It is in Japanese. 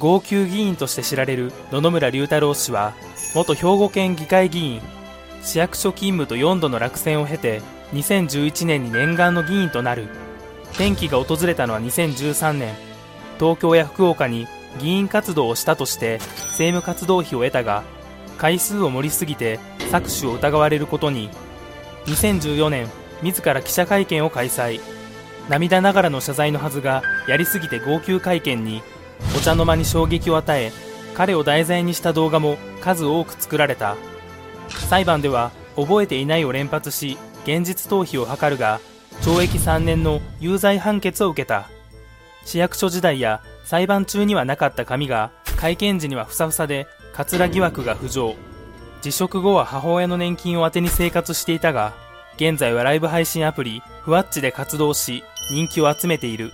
号泣議員として知られる野々村隆太郎氏は元兵庫県議会議員市役所勤務と4度の落選を経て2011年に念願の議員となる。転機が訪れたのは2013年。東京や福岡に議員活動をしたとして政務活動費を得たが回数を盛りすぎて搾取を疑われることに。2014年自ら記者会見を開催。涙ながらの謝罪のはずがやりすぎて号泣会見にお茶の間に衝撃を与え彼を題材にした動画も数多く作られた。裁判では覚えていないを連発し現実逃避を図るが懲役3年の有罪判決を受けた。市役所時代や裁判中にはなかった髪が会見時にはふさふさでカツラ疑惑が浮上。辞職後は母親の年金を当てに生活していたが現在はライブ配信アプリふわっちで活動し人気を集めている。